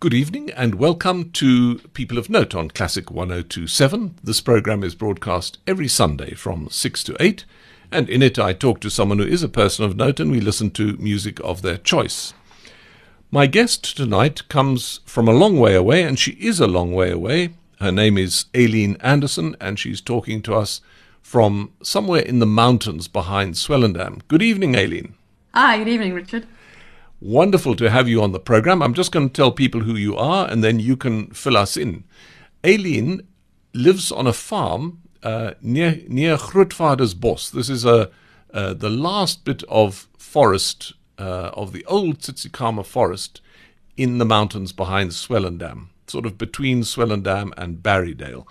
Good evening and welcome to People of Note on Classic 1027. This program is broadcast every Sunday from 6 to 8, and in it I talk to someone who is a person of note and we listen to music of their choice. My guest tonight comes from a long way away, and she is a long way away. Her name is Aileen Anderson, and she's talking to us from somewhere in the mountains behind Swellendam. Good evening, Aileen. Hi, good evening, Richard. Wonderful to have you on the program. I'm just going to tell people who you are and then you can fill us in. Aileen lives on a farm uh, near near Grootvadersbos. This is a uh, the last bit of forest uh, of the old Tsitsikamma forest in the mountains behind Swellendam, sort of between Swellendam and Barrydale.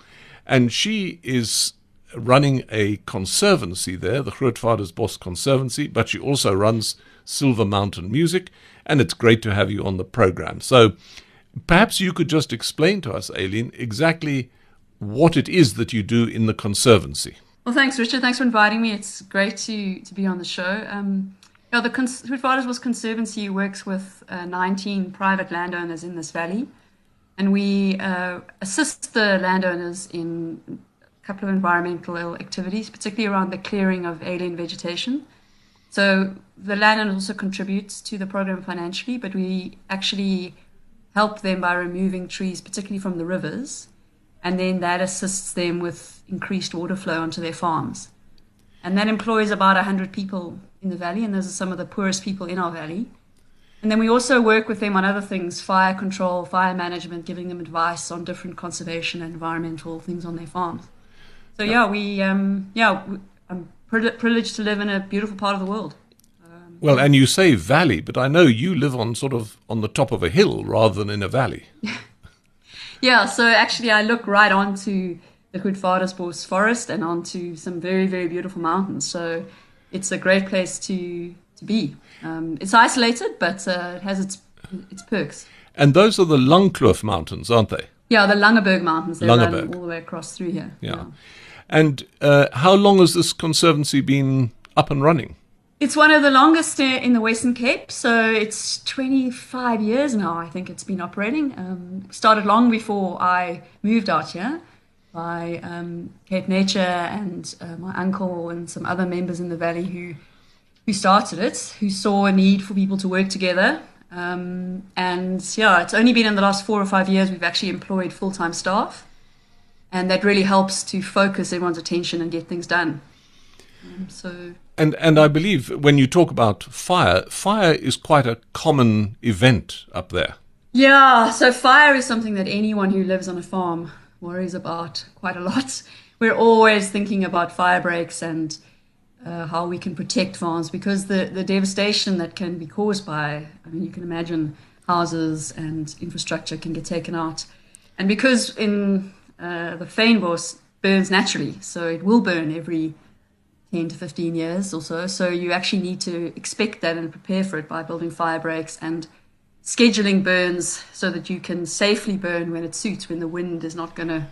And she is running a conservancy there, the Grootvadersbos Conservancy, but she also runs Silver Mountain Music, and it's great to have you on the program. So perhaps you could just explain to us, Aileen, exactly what it is that you do in the conservancy. Well, thanks, Richard. Thanks for inviting me. It's great to, to be on the show. Um, yeah, the Cons- Grootvadersbos Conservancy works with uh, 19 private landowners in this valley, and we uh, assist the landowners in a couple of environmental activities, particularly around the clearing of alien vegetation. So the landowner also contributes to the program financially, but we actually help them by removing trees, particularly from the rivers, and then that assists them with increased water flow onto their farms. And that employs about 100 people in the valley, and those are some of the poorest people in our valley. And then we also work with them on other things fire control, fire management, giving them advice on different conservation and environmental things on their farms. So, yeah, we, um, yeah, I'm privileged to live in a beautiful part of the world. Well, and you say valley, but I know you live on sort of on the top of a hill rather than in a valley. yeah, so actually, I look right onto the Grootvadersbos forest and onto some very, very beautiful mountains. So it's a great place to to be. Um, it's isolated, but uh, it has its its perks. And those are the Langkloof Mountains, aren't they? Yeah, the Langeberg Mountains. They Langeberg. run all the way across through here. Yeah. yeah. And uh, how long has this conservancy been up and running? It's one of the longest in the Western Cape, so it's 25 years now. I think it's been operating. Um, started long before I moved out here by um, Cape Nature and uh, my uncle and some other members in the valley who who started it, who saw a need for people to work together. Um, and yeah, it's only been in the last four or five years we've actually employed full time staff, and that really helps to focus everyone's attention and get things done. Um, so and and I believe when you talk about fire, fire is quite a common event up there. Yeah, so fire is something that anyone who lives on a farm worries about quite a lot. We're always thinking about fire breaks and uh, how we can protect farms because the, the devastation that can be caused by, I mean, you can imagine houses and infrastructure can get taken out. And because in uh, the fynbos burns naturally, so it will burn every 10 to 15 years or so. So you actually need to expect that and prepare for it by building fire breaks and scheduling burns so that you can safely burn when it suits, when the wind is not going to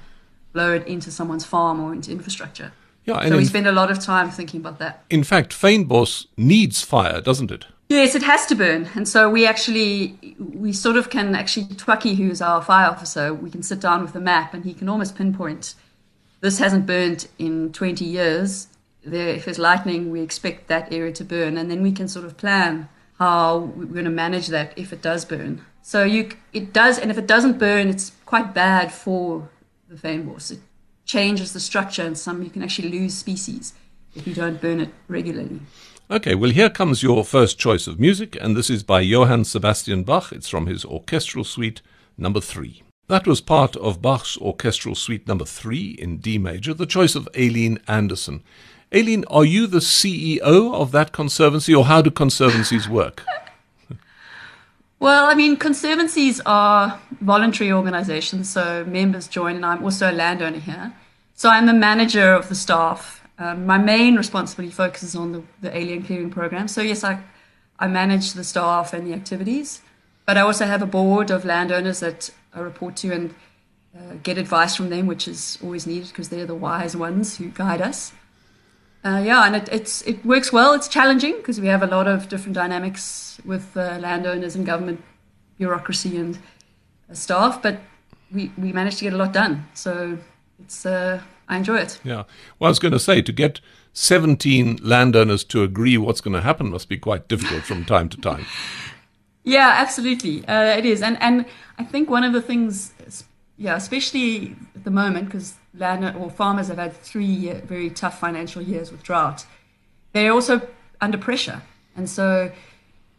blow it into someone's farm or into infrastructure. Yeah, so we spend a lot of time thinking about that. In fact, fynbos needs fire, doesn't it? Yes, it has to burn. And so we actually, we sort of can actually, Twaki, who's our fire officer, we can sit down with a map and he can almost pinpoint this hasn't burned in 20 years there, if there's lightning, we expect that area to burn, and then we can sort of plan how we're going to manage that if it does burn. So you, it does, and if it doesn't burn, it's quite bad for the fynbos. It changes the structure, and some you can actually lose species if you don't burn it regularly. Okay, well, here comes your first choice of music, and this is by Johann Sebastian Bach. It's from his orchestral suite number three. That was part of Bach's orchestral suite number three in D major, the choice of Aileen Anderson. Aileen, are you the CEO of that conservancy, or how do conservancies work? well, I mean, conservancies are voluntary organizations, so members join, and I'm also a landowner here. So I'm the manager of the staff. Um, my main responsibility focuses on the, the alien clearing program. So, yes, I, I manage the staff and the activities, but I also have a board of landowners that I report to and uh, get advice from them, which is always needed because they're the wise ones who guide us. Uh, yeah, and it, it's it works well. It's challenging because we have a lot of different dynamics with uh, landowners and government bureaucracy and staff, but we, we managed to get a lot done. So it's uh, I enjoy it. Yeah. Well, I was going to say to get 17 landowners to agree what's going to happen must be quite difficult from time to time. Yeah, absolutely. Uh, it is. And, and I think one of the things, yeah, especially at the moment, because land or farmers have had three very tough financial years with drought, they're also under pressure. And so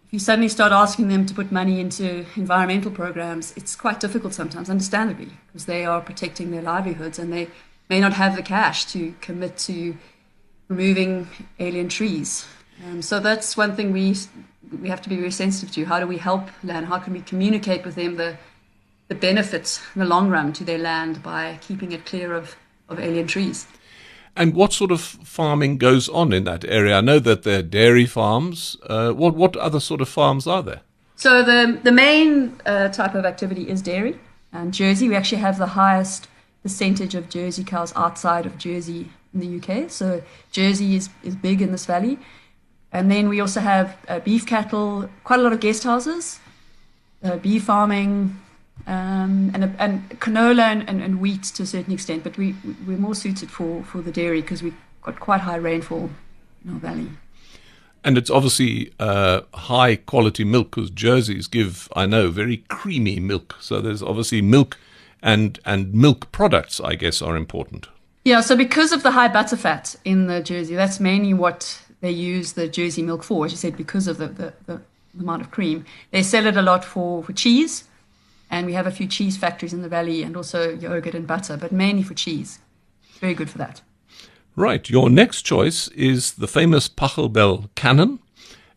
if you suddenly start asking them to put money into environmental programs, it's quite difficult sometimes, understandably, because they are protecting their livelihoods and they may not have the cash to commit to removing alien trees. Um, so that's one thing we we have to be very sensitive to. How do we help land? How can we communicate with them the the benefits in the long run to their land by keeping it clear of, of alien trees? And what sort of farming goes on in that area? I know that there are dairy farms. Uh, what what other sort of farms are there? So the the main uh, type of activity is dairy. And Jersey, we actually have the highest percentage of Jersey cows outside of Jersey in the UK. So Jersey is, is big in this valley. And then we also have uh, beef cattle, quite a lot of guest houses, uh, bee farming, um, and, and canola and, and, and, wheat to a certain extent. But we, we're more suited for, for the dairy because we've got quite high rainfall in our valley. And it's obviously uh, high quality milk because Jerseys give, I know, very creamy milk. So there's obviously milk and and milk products, I guess, are important. Yeah, so because of the high butterfat in the Jersey, that's mainly what they use the Jersey milk for. As you said, because of the, the, the amount of cream, they sell it a lot for, for cheese, and we have a few cheese factories in the valley, and also yogurt and butter, but mainly for cheese. Very good for that. Right. Your next choice is the famous Pachelbel canon,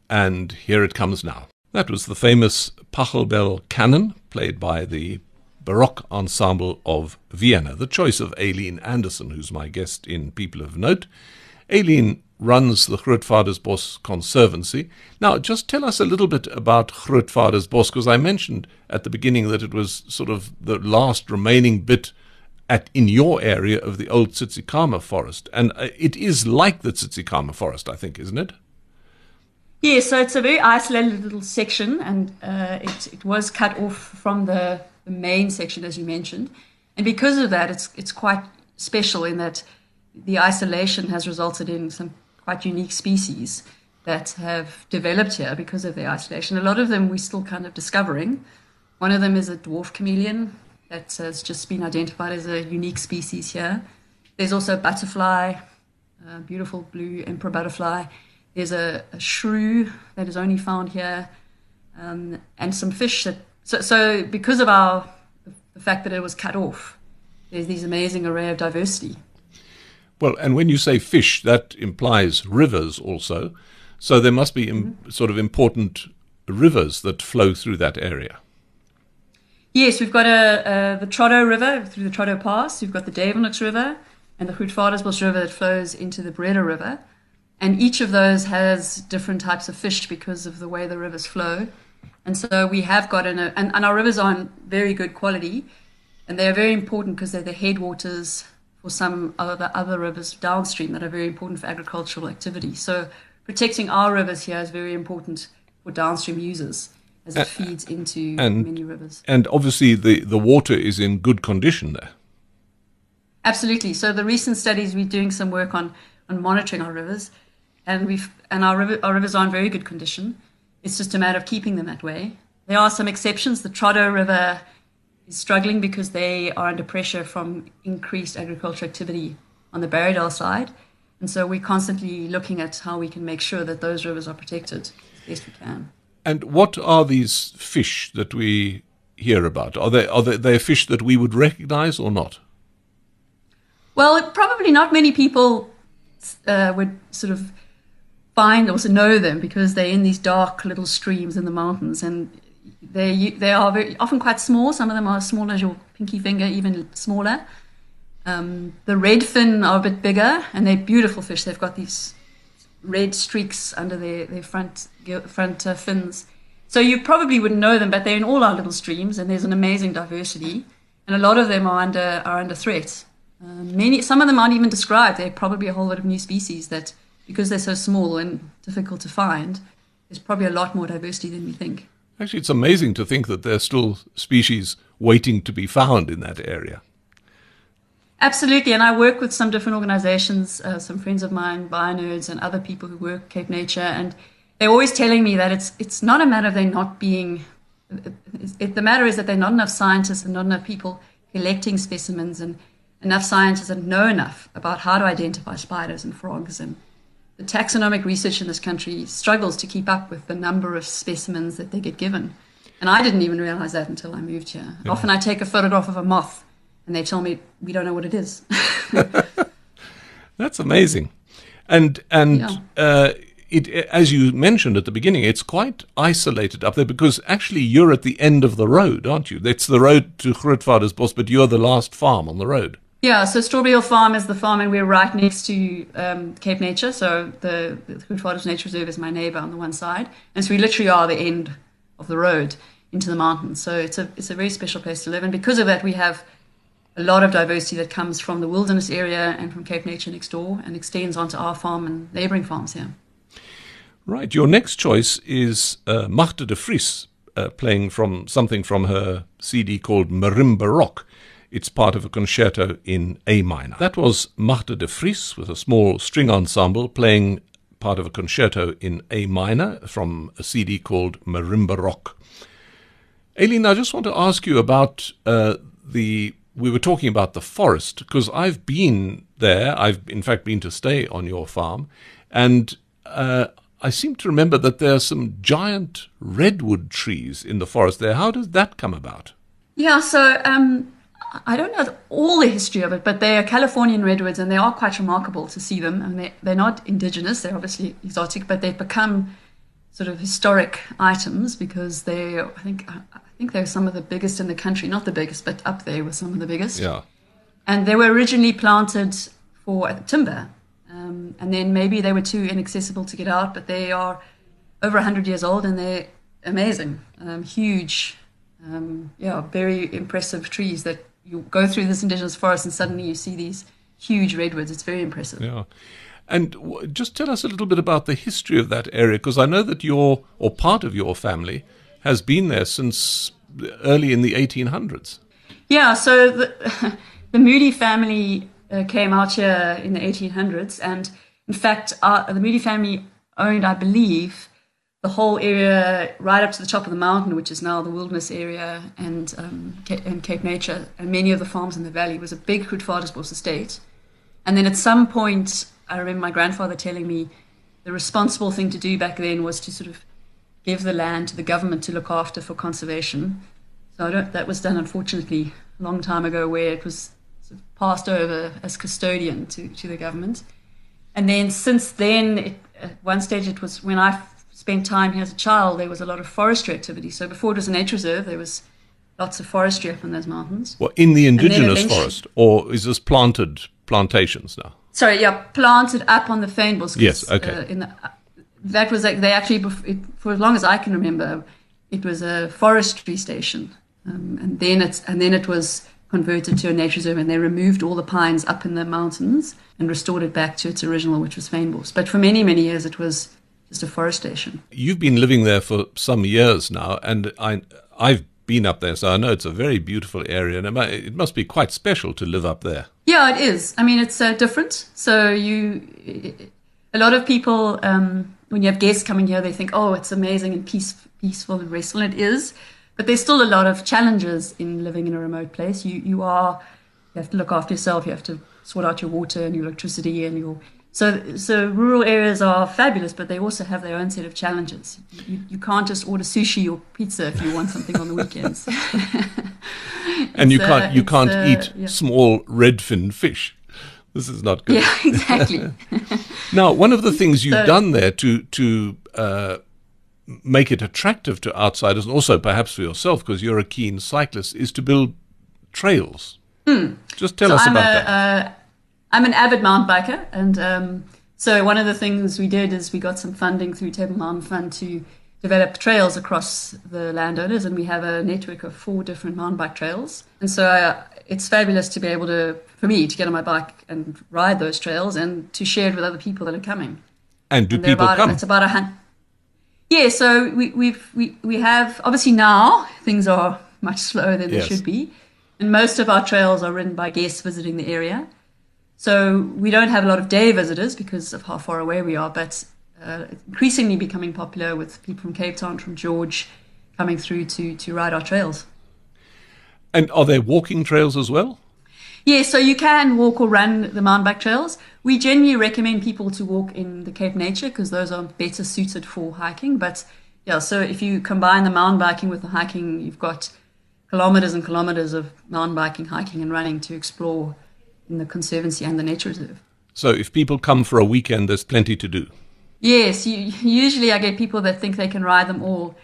and here it comes now. That was the famous Pachelbel canon, played by the Baroque Ensemble of Vienna, the choice of Aileen Anderson, who's my guest in People of Note. Aileen runs the Grootvadersbos Conservancy. Now, just tell us a little bit about Grootvadersbos, because I mentioned at the beginning that it was sort of the last remaining bit at in your area of the old Tsitsikamma forest. And uh, it is like the Tsitsikamma forest, I think, isn't it? Yeah, so it's a very isolated little section, and uh, it, it was cut off from the main section, as you mentioned. And because of that, it's, it's quite special in that the isolation has resulted in some quite unique species that have developed here because of the isolation. A lot of them we're still kind of discovering. One of them is a dwarf chameleon that has just been identified as a unique species here. There's also a butterfly, a beautiful blue emperor butterfly. There's a, a shrew that is only found here, um, and some fish that so, so because of our the fact that it was cut off, there's this amazing array of diversity. Well, and when you say fish, that implies rivers also. So there must be Im- mm-hmm. sort of important rivers that flow through that area. Yes, we've got a, a, the Tradouw River through the Tradouw Pass. We've got the Duiwenhoks River and the Grootvadersbos River that flows into the Breede River. And each of those has different types of fish because of the way the rivers flow. And so we have got an, and, and our rivers are in very good quality, and they are very important because they're the headwaters for some other other rivers downstream that are very important for agricultural activity. So protecting our rivers here is very important for downstream users as it uh, feeds into and, many rivers. And obviously the, the water is in good condition there. Absolutely. So the recent studies we're doing some work on on monitoring our rivers, and we've and our river, our rivers are in very good condition. It's just a matter of keeping them that way. There are some exceptions. The Tradouw River is struggling because they are under pressure from increased agricultural activity on the Barrydale side. And so we're constantly looking at how we can make sure that those rivers are protected as best we can. And what are these fish that we hear about? Are they are they, they fish that we would recognize or not? Well, probably not many people uh, would sort of find also know them because they're in these dark little streams in the mountains and they they are very often quite small. Some of them are as small as your pinky finger, even smaller. Um, the redfin are a bit bigger and they're beautiful fish. They've got these red streaks under their, their front front uh, fins. So you probably wouldn't know them, but they're in all our little streams, and there's an amazing diversity. And a lot of them are under are under threat. Uh, many, some of them aren't even described. They're probably a whole lot of new species that because they're so small and difficult to find, there's probably a lot more diversity than we think. Actually, it's amazing to think that there's still species waiting to be found in that area. Absolutely, and I work with some different organizations, uh, some friends of mine, BioNerds, and other people who work Cape Nature, and they're always telling me that it's it's not a matter of they not being. It, the matter is that there are not enough scientists and not enough people collecting specimens and enough scientists that know enough about how to identify spiders and frogs and the taxonomic research in this country struggles to keep up with the number of specimens that they get given. And I didn't even realize that until I moved here. Yeah. Often I take a photograph of a moth and they tell me we don't know what it is. That's amazing. And and yeah. uh, it, as you mentioned at the beginning, it's quite isolated up there because actually you're at the end of the road, aren't you? That's the road to Grootvadersbos, but you're the last farm on the road. Yeah, so Strawberry Farm is the farm, and we're right next to um, Cape Nature. So the, the Nature Reserve is my neighbour on the one side, and so we literally are the end of the road into the mountains. So it's a it's a very special place to live, and because of that, we have a lot of diversity that comes from the wilderness area and from Cape Nature next door, and extends onto our farm and neighbouring farms here. Right. Your next choice is uh, de Vries, uh, playing from something from her CD called Marimba Rock. It's part of a concerto in A minor. That was Magda de Vries with a small string ensemble playing part of a concerto in A minor from a CD called Marimba Rock. Aileen, I just want to ask you about uh, the. We were talking about the forest because I've been there. I've, in fact, been to stay on your farm. And uh, I seem to remember that there are some giant redwood trees in the forest there. How does that come about? Yeah, so um, I don't know all the history of it, but they are Californian redwoods and they are quite remarkable to see them. And they, they're not indigenous, they're obviously exotic, but they've become sort of historic items because they, I think, I think they're some of the biggest in the country. Not the biggest, but up there with some of the biggest. Yeah. And they were originally planted for timber. Um, and then maybe they were too inaccessible to get out, but they are over 100 years old and they're amazing, um, huge, um, yeah, very impressive trees that you go through this indigenous forest and suddenly you see these huge redwoods. It's very impressive. Yeah. And w- just tell us a little bit about the history of that area, because I know that your, or part of your family, has been there since early in the 1800s. Yeah, so the, the Moody family uh, came out here in the 1800s, and in fact, our, the Moody family owned, I believe, the whole area right up to the top of the mountain, which is now the wilderness area and, um, and Cape Nature, and many of the farms in the valley was a big Grootvadersbos estate. And then at some point, I remember my grandfather telling me the responsible thing to do back then was to sort of give the land to the government to look after for conservation. So that was done, unfortunately, a long time ago, where it was sort of passed over as custodian to, to the government. And then since then, it, at one stage, it was when I spent time here as a child, there was a lot of forestry activity. So before it was a nature reserve, there was lots of forestry up in those mountains. Well, in the indigenous forest, or is this planted plantations now? Sorry, yeah, planted up on the fynbos. Yes, okay. Uh, in the, uh, that was like they actually, it, for as long as I can remember, it was a forestry station, um, and then it's and then it was converted to a nature reserve, and they removed all the pines up in the mountains and restored it back to its original, which was fynbos. But for many many years, it was just afforestation. You've been living there for some years now, and I, I've been up there, so I know it's a very beautiful area, and it must be quite special to live up there. Yeah, it is. I mean, it's uh, different. So you, a lot of people, um, when you have guests coming here, they think, "Oh, it's amazing and peace, peaceful and restful." And it is, but there's still a lot of challenges in living in a remote place. You, you are, you have to look after yourself. You have to sort out your water and your electricity and your so, so rural areas are fabulous, but they also have their own set of challenges. You, you can't just order sushi or pizza if you want something on the weekends. and you can't uh, you can't uh, eat yeah. small redfin fish. This is not good. Yeah, exactly. now, one of the things you've so, done there to to uh, make it attractive to outsiders, and also perhaps for yourself, because you're a keen cyclist, is to build trails. Mm. Just tell so us I'm about a, that. I'm an avid mountain biker, and um, so one of the things we did is we got some funding through Table Mountain Fund to develop trails across the landowners, and we have a network of four different mountain bike trails. And so uh, it's fabulous to be able to, for me, to get on my bike and ride those trails, and to share it with other people that are coming. And do and people about, come? It's about a hundred. Yeah, so we, we've we, we have obviously now things are much slower than Yes. they should be, and most of our trails are ridden by guests visiting the area. So we don't have a lot of day visitors because of how far away we are, but uh, increasingly becoming popular with people from Cape Town, from George, coming through to to ride our trails. And are there walking trails as well? Yeah, so you can walk or run the mountain bike trails. We generally recommend people to walk in the Cape Nature because those are better suited for hiking. But yeah, so if you combine the mountain biking with the hiking, you've got kilometers and kilometers of mountain biking, hiking, and running to explore in the conservancy and the nature reserve. So if people come for a weekend, there's plenty to do. Yes, you, usually I get people that think they can ride them all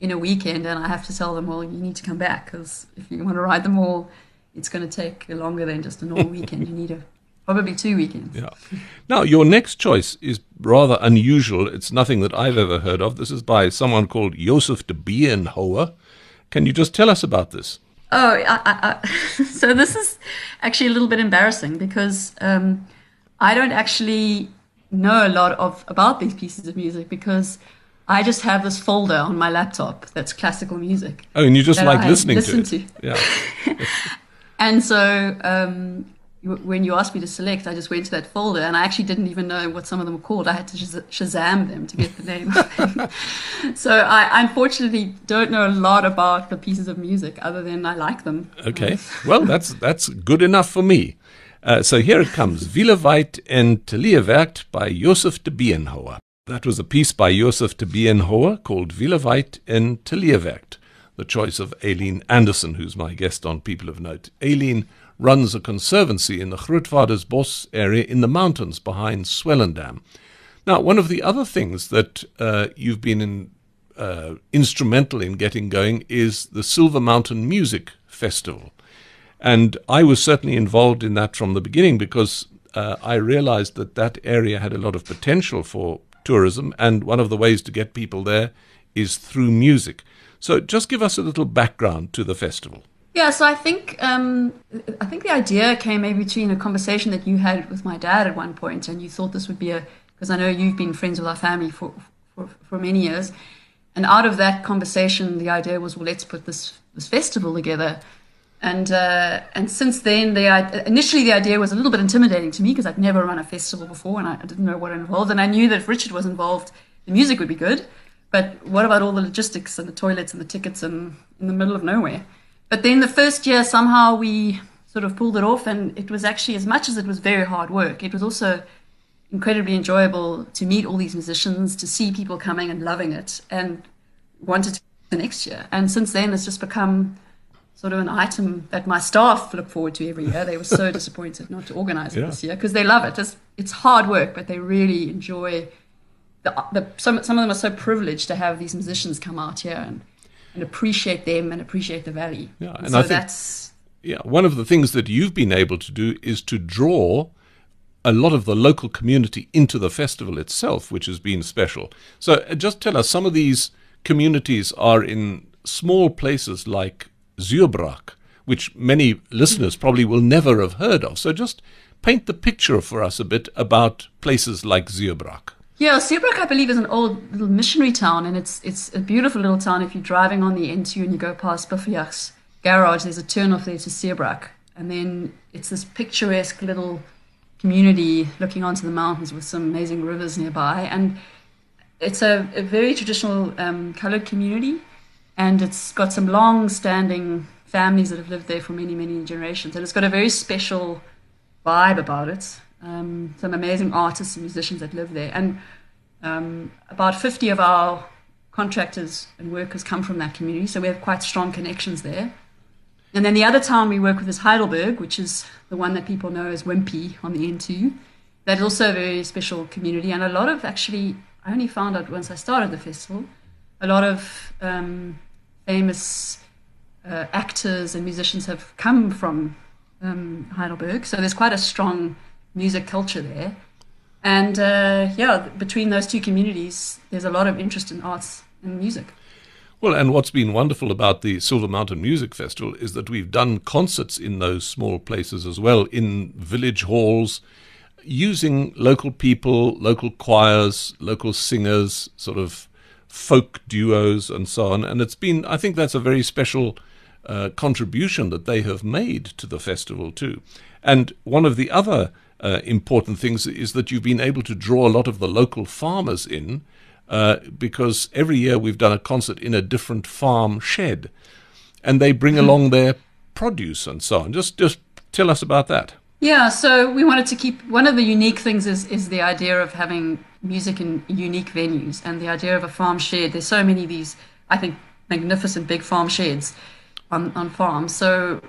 in a weekend, and I have to tell them, well, you need to come back because if you want to ride them all, it's going to take longer than just a normal weekend. You need a probably two weekends. Yeah. Now, your next choice is rather unusual. It's nothing that I've ever heard of. This is by someone called Joseph de Bienhoer. Can you just tell us about this? Oh, I, I, I, so this is actually a little bit embarrassing because um, I don't actually know a lot of about these pieces of music because I just have this folder on my laptop that's classical music. Oh, and you just like I listening listen to it. to. Yeah. And so um, when you asked me to select, I just went to that folder and I actually didn't even know what some of them were called. I had to Shazam them to get the name. so I unfortunately don't know a lot about the pieces of music other than I like them. Okay. Well, that's that's good enough for me. Uh, so here it comes. Willeweit and Teleerwerkt by Josef de Bienhoer. That was a piece by Josef de Bienhoer called Willeweit and Teleerwerkt, the choice of Aileen Anderson, who's my guest on People of Note. Aileen runs a conservancy in the Grootvadersbos area in the mountains behind Swellendam. Now, one of the other things that uh, you've been in, uh, instrumental in getting going is the Silver Mountain Music Festival. And I was certainly involved in that from the beginning because uh, I realized that that area had a lot of potential for tourism, and one of the ways to get people there is through music. So, just give us a little background to the festival. Yeah, so I think um, I think the idea came maybe between a conversation that you had with my dad at one point, and you thought this would be a because I know you've been friends with our family for, for for many years, and out of that conversation, the idea was, well, let's put this this festival together, and uh, and since then, the initially the idea was a little bit intimidating to me because I'd never run a festival before, and I, I didn't know what involved, and I knew that if Richard was involved, the music would be good, but what about all the logistics and the toilets and the tickets and in the middle of nowhere? But then the first year, somehow we sort of pulled it off, and it was actually, as much as it was very hard work, it was also incredibly enjoyable to meet all these musicians, to see people coming and loving it, and wanted to the next year. And since then, it's just become sort of an item that my staff look forward to every year. They were so disappointed not to organize it Yeah. this year because they love it. It's, it's hard work, but they really enjoy. The, the, some, some of them are so privileged to have these musicians come out here and, and appreciate them and appreciate the valley. Yeah, and so I think- that's Yeah, one of the things that you've been able to do is to draw a lot of the local community into the festival itself, which has been special. So, uh, just tell us some of these communities are in small places like Zuurbraak, which many listeners probably will never have heard of. So, just paint the picture for us a bit about places like Zuurbraak. Yeah, Zuurbraak, I believe, is an old little missionary town, and it's it's a beautiful little town. If you're driving on the N2 and you go past Buffeljags garage, there's a turn off there to Zuurbraak, and then it's this picturesque little community looking onto the mountains with some amazing rivers nearby, and it's a, a very traditional um, coloured community, and it's got some long-standing families that have lived there for many many generations, and it's got a very special vibe about it. Um, some amazing artists and musicians that live there, and um, about 50 of our contractors and workers come from that community, so we have quite strong connections there. And then the other town we work with is Heidelberg, which is the one that people know as Wimpy on the N2. That is also a very special community, and a lot of actually, I only found out once I started the festival, a lot of um, famous uh, actors and musicians have come from um, Heidelberg, so there's quite a strong music culture there. And uh, yeah, between those two communities, there's a lot of interest in arts and music. Well, and what's been wonderful about the Silver Mountain Music Festival is that we've done concerts in those small places as well, in village halls, using local people, local choirs, local singers, sort of folk duos and so on. And it's been, I think that's a very special uh, contribution that they have made to the festival too. And one of the other uh, important things is that you've been able to draw a lot of the local farmers in uh, because every year we've done a concert in a different farm shed and they bring mm-hmm. along their produce and so on. Just, just tell us about that. Yeah, so we wanted to keep one of the unique things is is the idea of having music in unique venues and the idea of a farm shed. There's so many of these, I think, magnificent big farm sheds on, on farms. So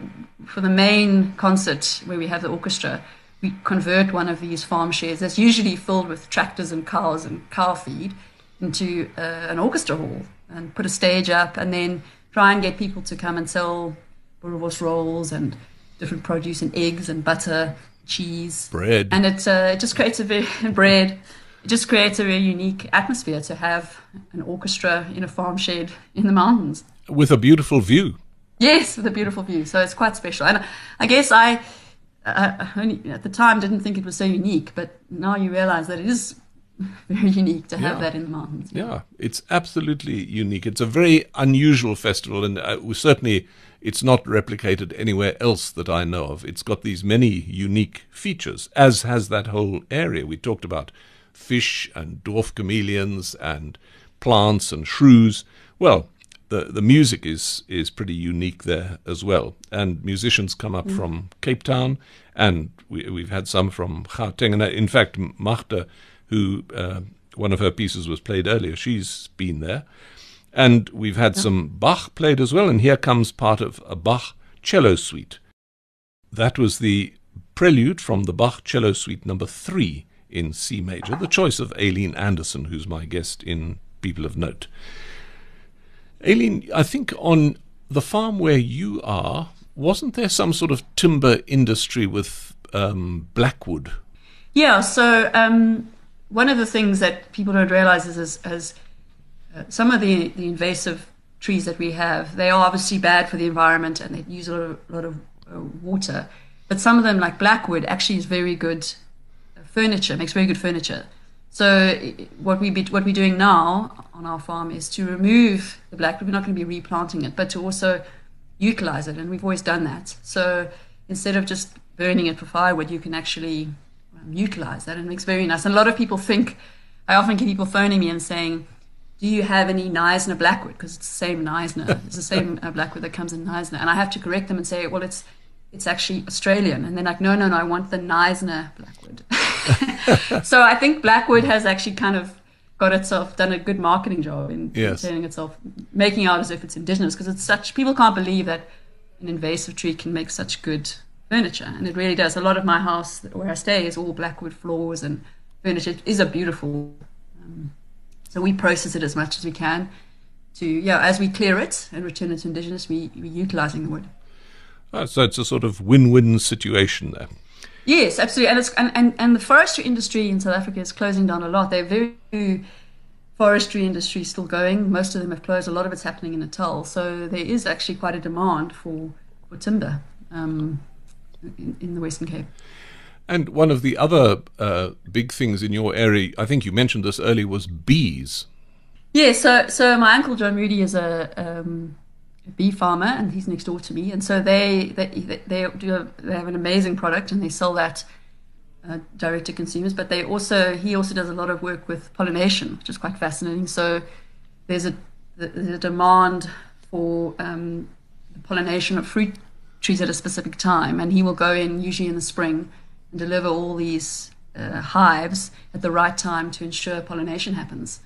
for the main concert where we have the orchestra, we convert one of these farm sheds that's usually filled with tractors and cows and cow feed into uh, an orchestra hall and put a stage up and then try and get people to come and sell boerewors rolls and different produce and eggs and butter, cheese, bread, and it uh, it just creates a very bread. It just creates a very unique atmosphere to have an orchestra in a farm shed in the mountains with a beautiful view. Yes, with a beautiful view. So it's quite special, and I guess I. Only at the time didn't think it was so unique, but now you realize that it is very unique to have yeah. that in the mountains. Yeah. yeah. it's absolutely unique. It's a very unusual festival, and uh, we certainly it's not replicated anywhere else that I know of. It's got these many unique features, as has that whole area. We talked about fish and dwarf chameleons and plants and shrews. Well, the, the music is, is pretty unique there as well. And musicians come up mm. from Cape Town, and we, we've had some from Gauteng. And uh, in fact, Magda, who uh, one of her pieces was played earlier, she's been there. And we've had yeah. some Bach played as well, and here comes part of a Bach cello suite. That was the prelude from the Bach cello suite number three in C major, the choice of Aileen Anderson, who's my guest in People of Note. Aileen, I think on the farm where you are, wasn't there some sort of timber industry with um, Blackwood? Yeah, so um, one of the things that people don't realize is as, as some of the, the invasive trees that we have, they are obviously bad for the environment and they use a lot of, lot of uh, water. But some of them, like blackwood, actually is very good furniture, makes very good furniture. So what we be, what we're doing now on our farm is to remove the blackwood. We're not going to be replanting it, but to also utilize it, and we've always done that. So instead of just burning it for firewood, you can actually um, utilize that, and it makes very nice. And a lot of people think, I often get people phoning me and saying, do you have any Knysna Blackwood? Because it's the same Knysna. It's the same uh, Blackwood that comes in Knysna. And I have to correct them and say, well, it's it's actually Australian. And they're like, no, no, no, I want the Knysna Blackwood. so I think Blackwood has actually kind of got itself done a good marketing job in, yes. turning itself, making out as if it's indigenous because it's such, people can't believe that an invasive tree can make such good furniture. And it really does. A lot of my house where I stay is all Blackwood floors and furniture. It is a beautiful um, so we process it as much as we can to, yeah, as we clear it and return it to indigenous, we, we're utilizing the wood. Oh, so it's a sort of win-win situation there. Yes, absolutely. And, it's, and, and, and the forestry industry in South Africa is closing down a lot. There are very few forestry industry still going. Most of them have closed. A lot of it's happening in Natal. So there is actually quite a demand for, for timber um, in, in the Western Cape. And one of the other uh, big things in your area, I think you mentioned this earlier, was bees. Yeah, so so my uncle John Moody is a, um, a bee farmer, and he's next door to me, and so they they they do they have an amazing product, and they sell that uh, direct to consumers. But they also he also does a lot of work with pollination, which is quite fascinating. So there's a there's a demand for um, pollination of fruit trees at a specific time, and he will go in usually in the spring and deliver all these uh, hives at the right time to ensure pollination happens.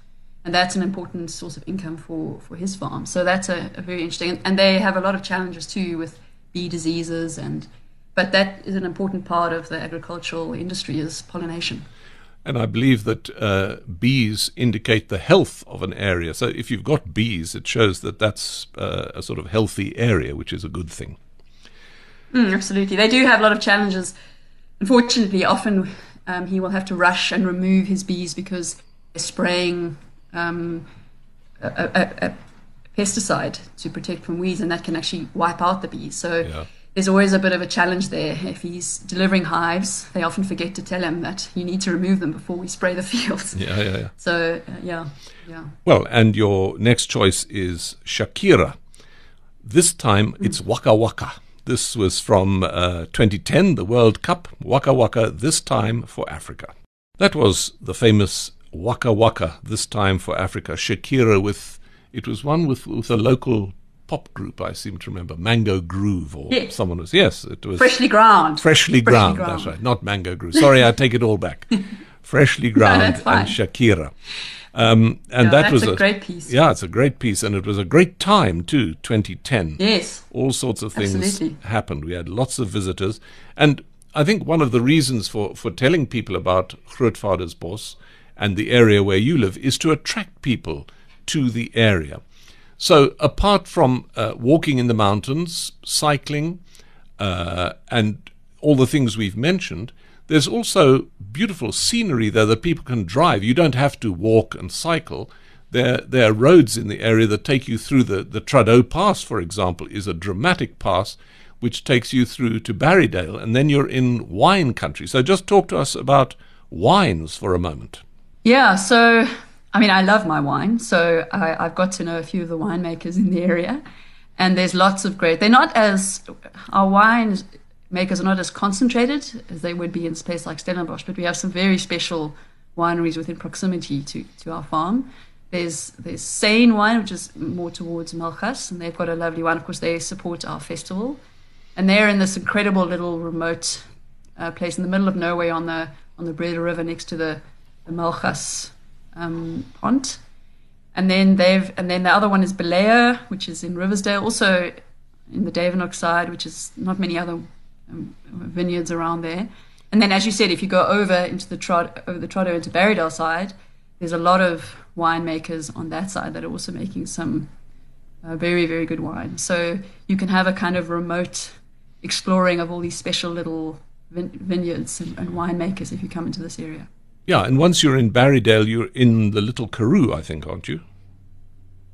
And that's an important source of income for, for his farm. So that's a, a very interesting, and they have a lot of challenges too with bee diseases and, but that is an important part of the agricultural industry is pollination. And I believe that uh, bees indicate the health of an area. So if you've got bees, it shows that that's uh, a sort of healthy area, which is a good thing. Mm, absolutely. They do have a lot of challenges Unfortunately, often um, he will have to rush and remove his bees because they're spraying um, a, a, a, pesticide to protect from weeds, and that can actually wipe out the bees. So yeah. there's always a bit of a challenge there. If he's delivering hives, they often forget to tell him that you need to remove them before we spray the fields. Yeah, yeah, yeah. So, uh, yeah, yeah. Well, and your next choice is Shakira. This time it's Waka Waka. This was from uh, 2010, the World Cup. Waka Waka, this time for Africa. That was the famous Waka Waka, this time for Africa. Shakira with, it was one with, with a local pop group, I seem to remember. Mango Groove or Yes. someone was, yes, it was. Freshlyground. Freshly ground, ground. that's right. Not Mango Groove. Sorry, I take it all back. Freshlyground fine. and Shakira. Um, and Yeah, that was a great piece. Yeah, it's a great piece, and it was a great time too. 2010 Yes. all sorts of things Absolutely. happened. We had lots of visitors. And I think one of the reasons for, for telling people about Grootvadersbos and the area where you live is to attract people to the area. So, apart from uh, walking in the mountains, cycling, uh, and all the things we've mentioned, there's also beautiful scenery there that people can drive. You don't have to walk and cycle. There, there are roads in the area that take you through the, the Tradouw Pass, for example, is a dramatic pass which takes you through to Barrydale, and then you're in wine country. So just talk to us about wines for a moment. Yeah, so I mean, I love my wine, so I, I've got to know a few of the winemakers in the area, and there's lots of great. They're not as our wine makers are not as concentrated as they would be in space like Stellenbosch, but we have some very special wineries within proximity to, to our farm. There's there's Sijnn wine, which is more towards Malgas, and they've got a lovely wine. Of course, they support our festival, and they're in this incredible little remote uh, place in the middle of nowhere on the on the Breede River next to the, the Malgas um, pond. And then they've and then the other one is Belea, which is in Riversdale, also in the Duiwenhoks side, which is not many other um, vineyards around there. And then, as you said, if you go over into the trot over the Tradouw into Barrydale side, there's a lot of winemakers on that side that are also making some uh, very very good wine. So you can have a kind of remote exploring of all these special little vin- vineyards and, and winemakers if you come into this area. Yeah, and once you're in Barrydale, you're in the Little Karoo, I think, aren't you?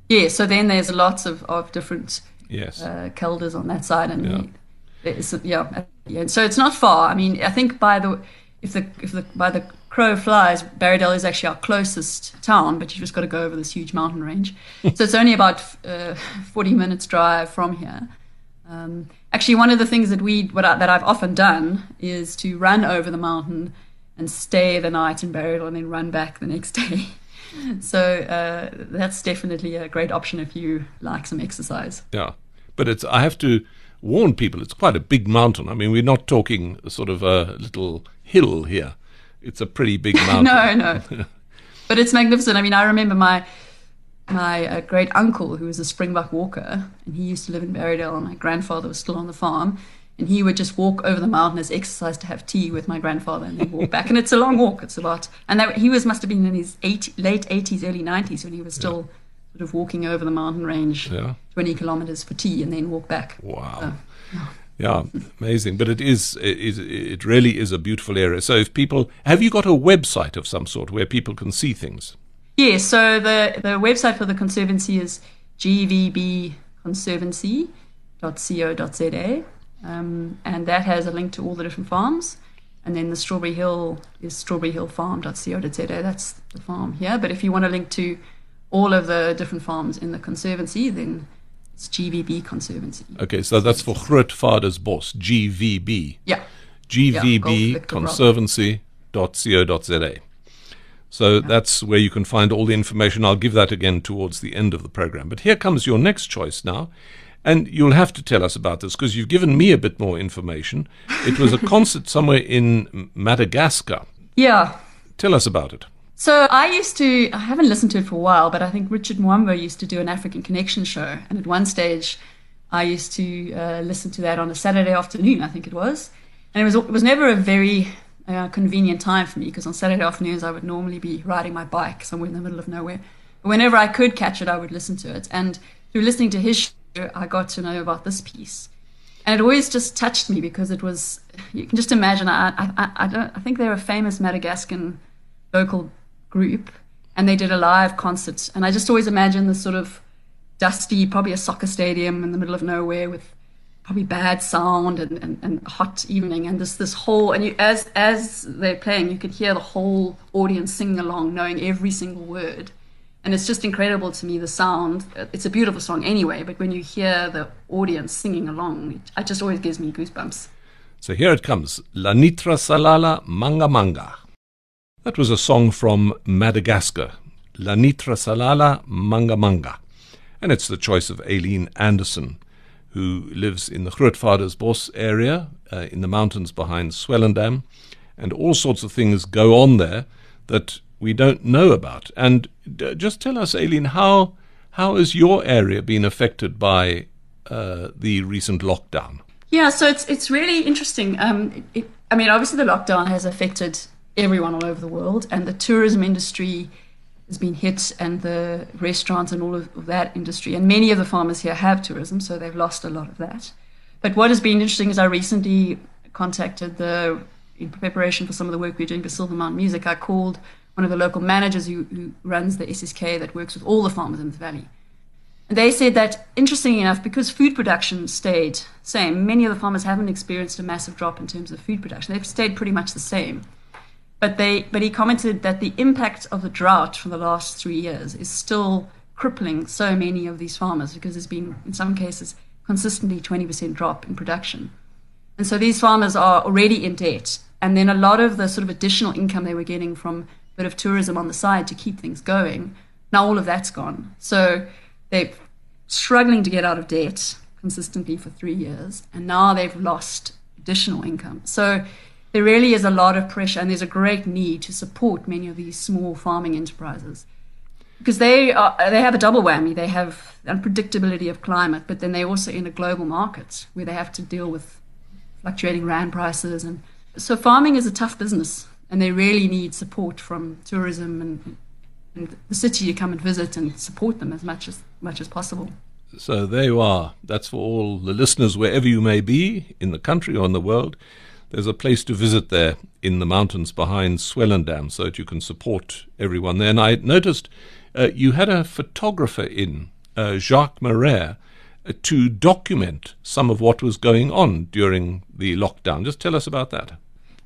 Yeah, so then there's lots of, of different Yes. uh, kelders on that side, and Yeah. it's, yeah, yeah. So it's not far. I mean, I think by the if the if the by the crow flies, Barrydale is actually our closest town, but you've just got to go over this huge mountain range. so it's only about uh, 40 minutes drive from here. Um, actually, one of the things that we what I, that I've often done is to run over the mountain and stay the night in Barrydale and then run back the next day. so uh, that's definitely a great option if you like some exercise. Yeah, but it's. I have to warn people. It's quite a big mountain. I mean, we're not talking sort of a little hill here. It's a pretty big mountain. no, no. but it's magnificent. I mean, I remember my my uh, great uncle who was a Springbok walker, and he used to live in Barrydale, and my grandfather was still on the farm. And he would just walk over the mountain as exercise to have tea with my grandfather, and then walk back. And it's a long walk. It's about, and that, he was must have been in his eight, late eighties, early nineties when he was still sort of walking over the mountain range, Yeah. twenty kilometers for tea, and then walk back. Wow. Yeah, amazing. But it is, it, is- it really is a beautiful area. So if people, have you got a website of some sort where people can see things? Yeah, so the, the website for the Conservancy is gvbconservancy.co.za, um, and that has a link to all the different farms. And then the Strawberry Hill is strawberryhillfarm.co.za. That's the farm here. But if you want to link to all of the different farms in the Conservancy, then it's GVB Conservancy. Okay, so that's for Grootvader's Bos, GVB. Yeah. GVB Bravo. Conservancy.co.za. So that's where you can find all the information. I'll give that again towards the end of the program. But here comes your next choice now. And you'll have to tell us about this because you've given me a bit more information. It was a concert somewhere in Madagascar. Yeah. Tell us about it. So I used to, I haven't listened to it for a while, but I think Richard Mwamba used to do an African Connection show. And at one stage, I used to uh, listen to that on a Saturday afternoon, I think it was. And it was, it was never a very uh, convenient time for me because on Saturday afternoons, I would normally be riding my bike somewhere in the middle of nowhere. But whenever I could catch it, I would listen to it. And through listening to his show, I got to know about this piece. And it always just touched me because it was, you can just imagine, I, I, I, don't, I think they're a famous Madagascan vocal group and they did a live concert. And I just always imagine this sort of dusty, probably a soccer stadium in the middle of nowhere with probably bad sound and, and, and hot evening and this this whole and you as as they're playing you could hear the whole audience singing along knowing every single word and it's just incredible to me the sound. It's a beautiful song anyway but when you hear the audience singing along it just always gives me goosebumps. So here it comes la nitra salala manga manga. That was a song from madagascar la nitra salala manga manga. And it's the choice of aileen anderson who lives in the Grootvadersbos area uh, in the mountains behind Swellendam, and all sorts of things go on there that we don't know about. And just tell us, Aileen, how how has your area been affected by uh, the recent lockdown? Yeah, so it's it's really interesting. Um, it, I mean, obviously the lockdown has affected everyone all over the world, and the tourism industry has been hit, and the restaurants and all of that industry. And many of the farmers here have tourism, so they've lost a lot of that. But what has been interesting is I recently contacted the, in preparation for some of the work we're doing for Silvermount Music, I called one of the local managers who, who runs the SSK that works with all the farmers in the valley. And they said that, interestingly enough, because food production stayed same, many of the farmers haven't experienced a massive drop in terms of food production. They've stayed pretty much the same. But they but he commented that the impact of the drought from the last three years is still crippling so many of these farmers because there's been in some cases consistently 20% drop in production. And so these farmers are already in debt. And then a lot of the sort of additional income they were getting from bit of tourism on the side to keep things going, now all of that's gone. So they're struggling to get out of debt consistently for three years. And now they've lost additional income. So there really is a lot of pressure and there's a great need to support many of these small farming enterprises because they are, they have a double whammy. They have unpredictability of climate, but then they're also in a global market where they have to deal with fluctuating rand prices, and so farming is a tough business, and they really need support from tourism and, and the city to come and visit and support them as much as much as possible. So there you are. That's for all the listeners, wherever you may be in the country or in the world. There's a place to visit there in the mountains behind Swellendam so that you can support everyone there. And I noticed uh, you had a photographer in, uh, Jacques Marais, uh, to document some of what was going on during the lockdown. Just tell us about that.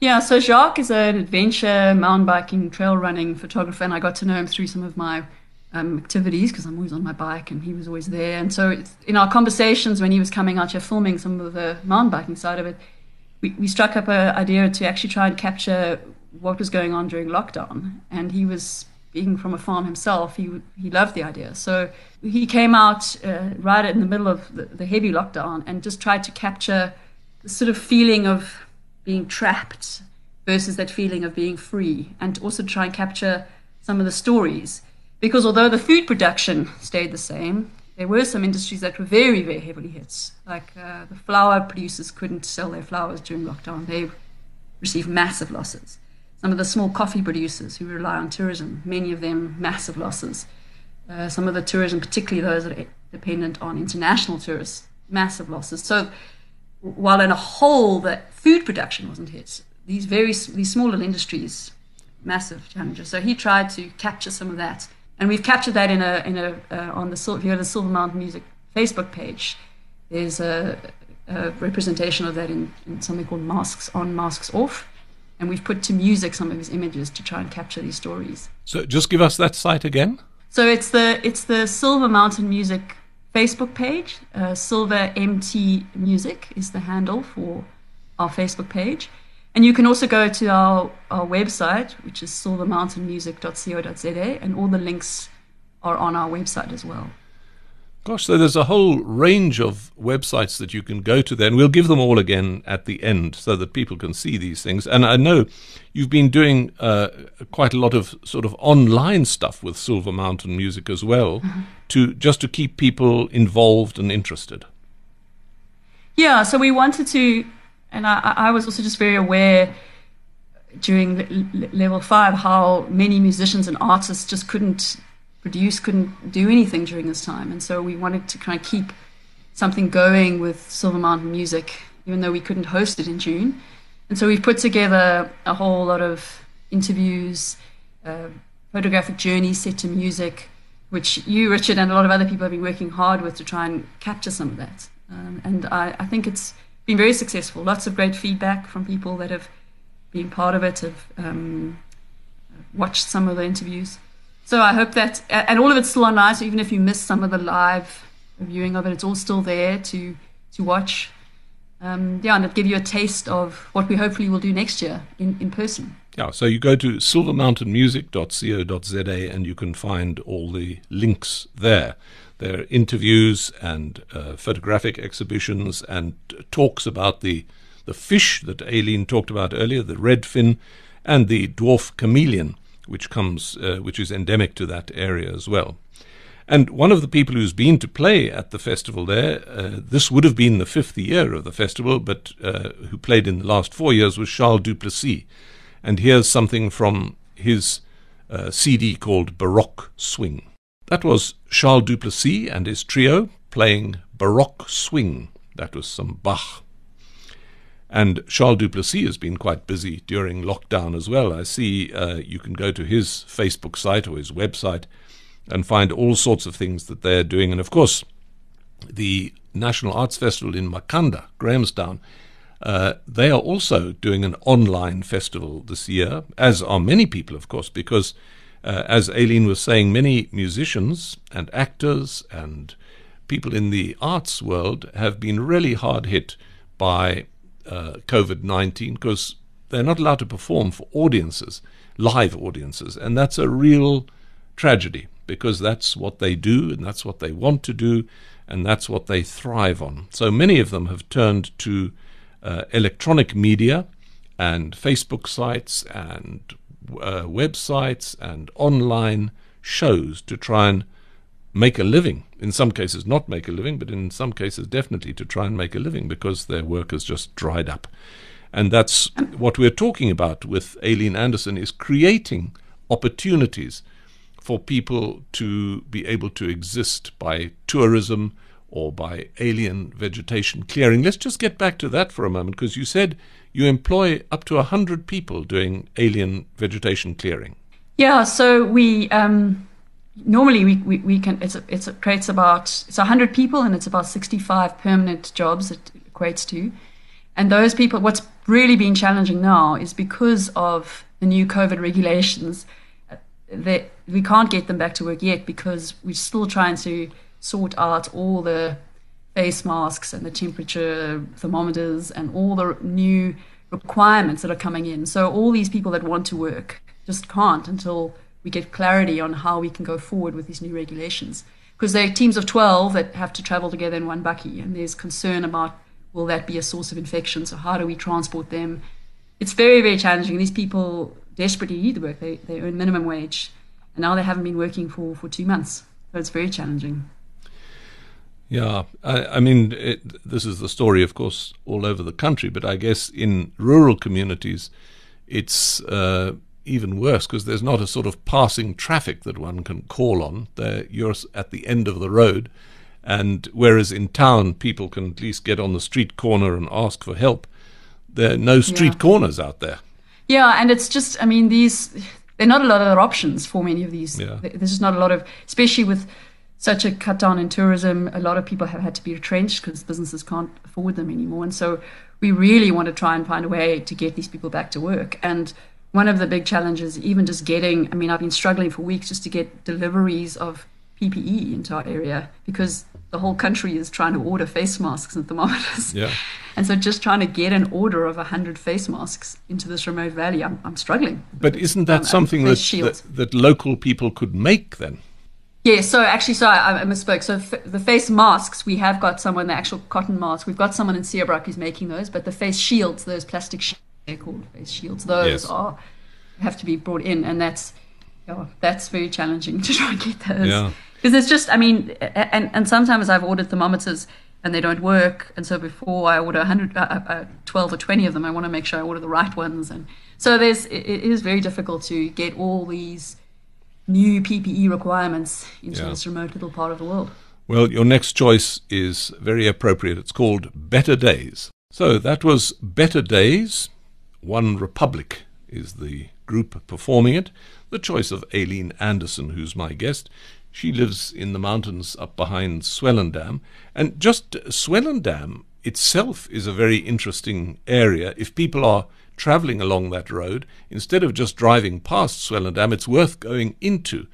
Yeah, so Jacques is an adventure, mountain biking, trail running photographer, and I got to know him through some of my um, activities because I'm always on my bike and he was always there. And so, in our conversations when he was coming out here filming some of the mountain biking side of it, we, we struck up an idea to actually try and capture what was going on during lockdown. And he was being from a farm himself, he he loved the idea. So he came out uh, right in the middle of the, the, heavy lockdown and just tried to capture the sort of feeling of being trapped versus that feeling of being free, and also try and capture some of the stories. Because although the food production stayed the same, there were some industries that were very, very heavily hit. Like uh, the flower producers couldn't sell their flowers during lockdown. They received massive losses. Some of the small coffee producers who rely on tourism, many of them massive losses. Uh, some of the tourism, particularly those that are dependent on international tourists, massive losses. So while in a whole that food production wasn't hit, these very these small little industries, massive challenges. So he tried to capture some of that and we've captured that in a in a uh, on the if you go to the Silvermount Music Facebook page, there's a, a representation of that in, in, something called Masks On, Masks Off, and we've put to music some of his images to try and capture these stories. So just give us that site again. So it's the it's the Silver Mountain Music Facebook page. Uh, Silver MT Music is the handle for our Facebook page. And you can also go to our, our website, which is silvermountainmusic.co.za, and all the links are on our website as well. Gosh, so there's a whole range of websites that you can go to there, and we'll give them all again at the end so that people can see these things. And I know you've been doing uh, quite a lot of sort of online stuff with Silver Mountain Music as well, mm-hmm. To just to keep people involved and interested. Yeah, so we wanted to and I, I was also just very aware during level five how many musicians and artists just couldn't produce, couldn't do anything during this time. And so we wanted to kind of keep something going with Silver Mountain Music, even though we couldn't host it in June. And so we've put together a whole lot of interviews, uh, photographic journeys set to music, which you, Richard, and a lot of other people have been working hard with to try and capture some of that. Um, and I, I think it's been very successful. Lots of great feedback from people that have been part of it, have um, watched some of the interviews. So I hope that, and all of it's still online. So even if you miss some of the live viewing of it, it's all still there to to watch. Um, yeah, and it'll give you a taste of what we hopefully will do next year in, in person. Yeah, so you go to silvermountainmusic.co.za and you can find all the links there. There are interviews and uh, photographic exhibitions and talks about the the fish that Aileen talked about earlier, the redfin, and the dwarf chameleon, which comes, uh, which is endemic to that area as well. And one of the people who's been to play at the festival there, uh, this would have been the fifth year of the festival, but uh, who played in the last four years was Charl du Plessis. And here's something from his uh, CD called Baroque Swing. That was Charl du Plessis and his trio playing Baroque Swing. That was some Bach. And Charl du Plessis has been quite busy during lockdown as well. I see uh, you can go to his Facebook site or his website and find all sorts of things that they're doing. And of course, the National Arts Festival in Makhanda, Grahamstown, uh, they are also doing an online festival this year, as are many people, of course, because, uh, as Aileen was saying, many musicians and actors and people in the arts world have been really hard hit by uh, COVID 19 because they're not allowed to perform for audiences, live audiences. And that's a real tragedy because that's what they do and that's what they want to do and that's what they thrive on. So many of them have turned to uh, electronic media and Facebook sites and uh, websites and online shows to try and make a living. In some cases, not make a living, but in some cases, definitely to try and make a living because their work has just dried up. And that's what we're talking about with Aileen Anderson is creating opportunities for people to be able to exist by tourism or by alien vegetation clearing. Let's just get back to that for a moment because you said you employ up to 100 people doing alien vegetation clearing. Yeah, so we um, normally we, we, we can it's it's it creates about it's 100 people and it's about 65 permanent jobs it equates to and those people what's really been challenging now is because of the new covid regulations uh, that we can't get them back to work yet because we're still trying to sort out all the face masks and the temperature thermometers and all the new requirements that are coming in so all these people that want to work just can't until we get clarity on how we can go forward with these new regulations. Because they're teams of 12 that have to travel together in one bakkie, and there's concern about will that be a source of infection? So, how do we transport them? It's very, very challenging. These people desperately need the work, they, they earn minimum wage, and now they haven't been working for, for two months. So, it's very challenging. Yeah, I, I mean, it, this is the story, of course, all over the country, but I guess in rural communities, it's. Uh, even worse because there's not a sort of passing traffic that one can call on. There, you're at the end of the road, and whereas in town people can at least get on the street corner and ask for help, there are no street yeah. corners out there. Yeah, and it's just, I mean, these there are not a lot of other options for many of these. Yeah. There's just not a lot of, especially with such a cut down in tourism. A lot of people have had to be retrenched because businesses can't afford them anymore, and so we really want to try and find a way to get these people back to work and one of the big challenges, even just getting, I mean, I've been struggling for weeks just to get deliveries of PPE into our area because the whole country is trying to order face masks and thermometers. Yeah. And so just trying to get an order of 100 face masks into this remote valley, I'm, I'm struggling. But isn't that um, something that, that, that, local people could make then? Yeah, so actually, so I, I misspoke. So f- the face masks, we have got someone, the actual cotton masks, we've got someone in Zuurbraak who's making those, but the face shields, those plastic shields, they're called face shields. Those yes. are have to be brought in, and that's oh, that's very challenging to try and get those. Yeah. Because it's just, I mean, and, and sometimes I've ordered thermometers and they don't work. And so before I order 100, uh, uh, 12 or 20 of them, I want to make sure I order the right ones. And so there's, it, it is very difficult to get all these new PPE requirements into yeah. this remote little part of the world. Well, your next choice is very appropriate. It's called Better Days. So that was Better Days OneRepublic is the group performing it, the choice of Aileen Anderson, who's my guest. She lives in the mountains up behind Swellendam. And just Swellendam itself is a very interesting area. If people are traveling along that road, instead of just driving past Swellendam, it's worth going into.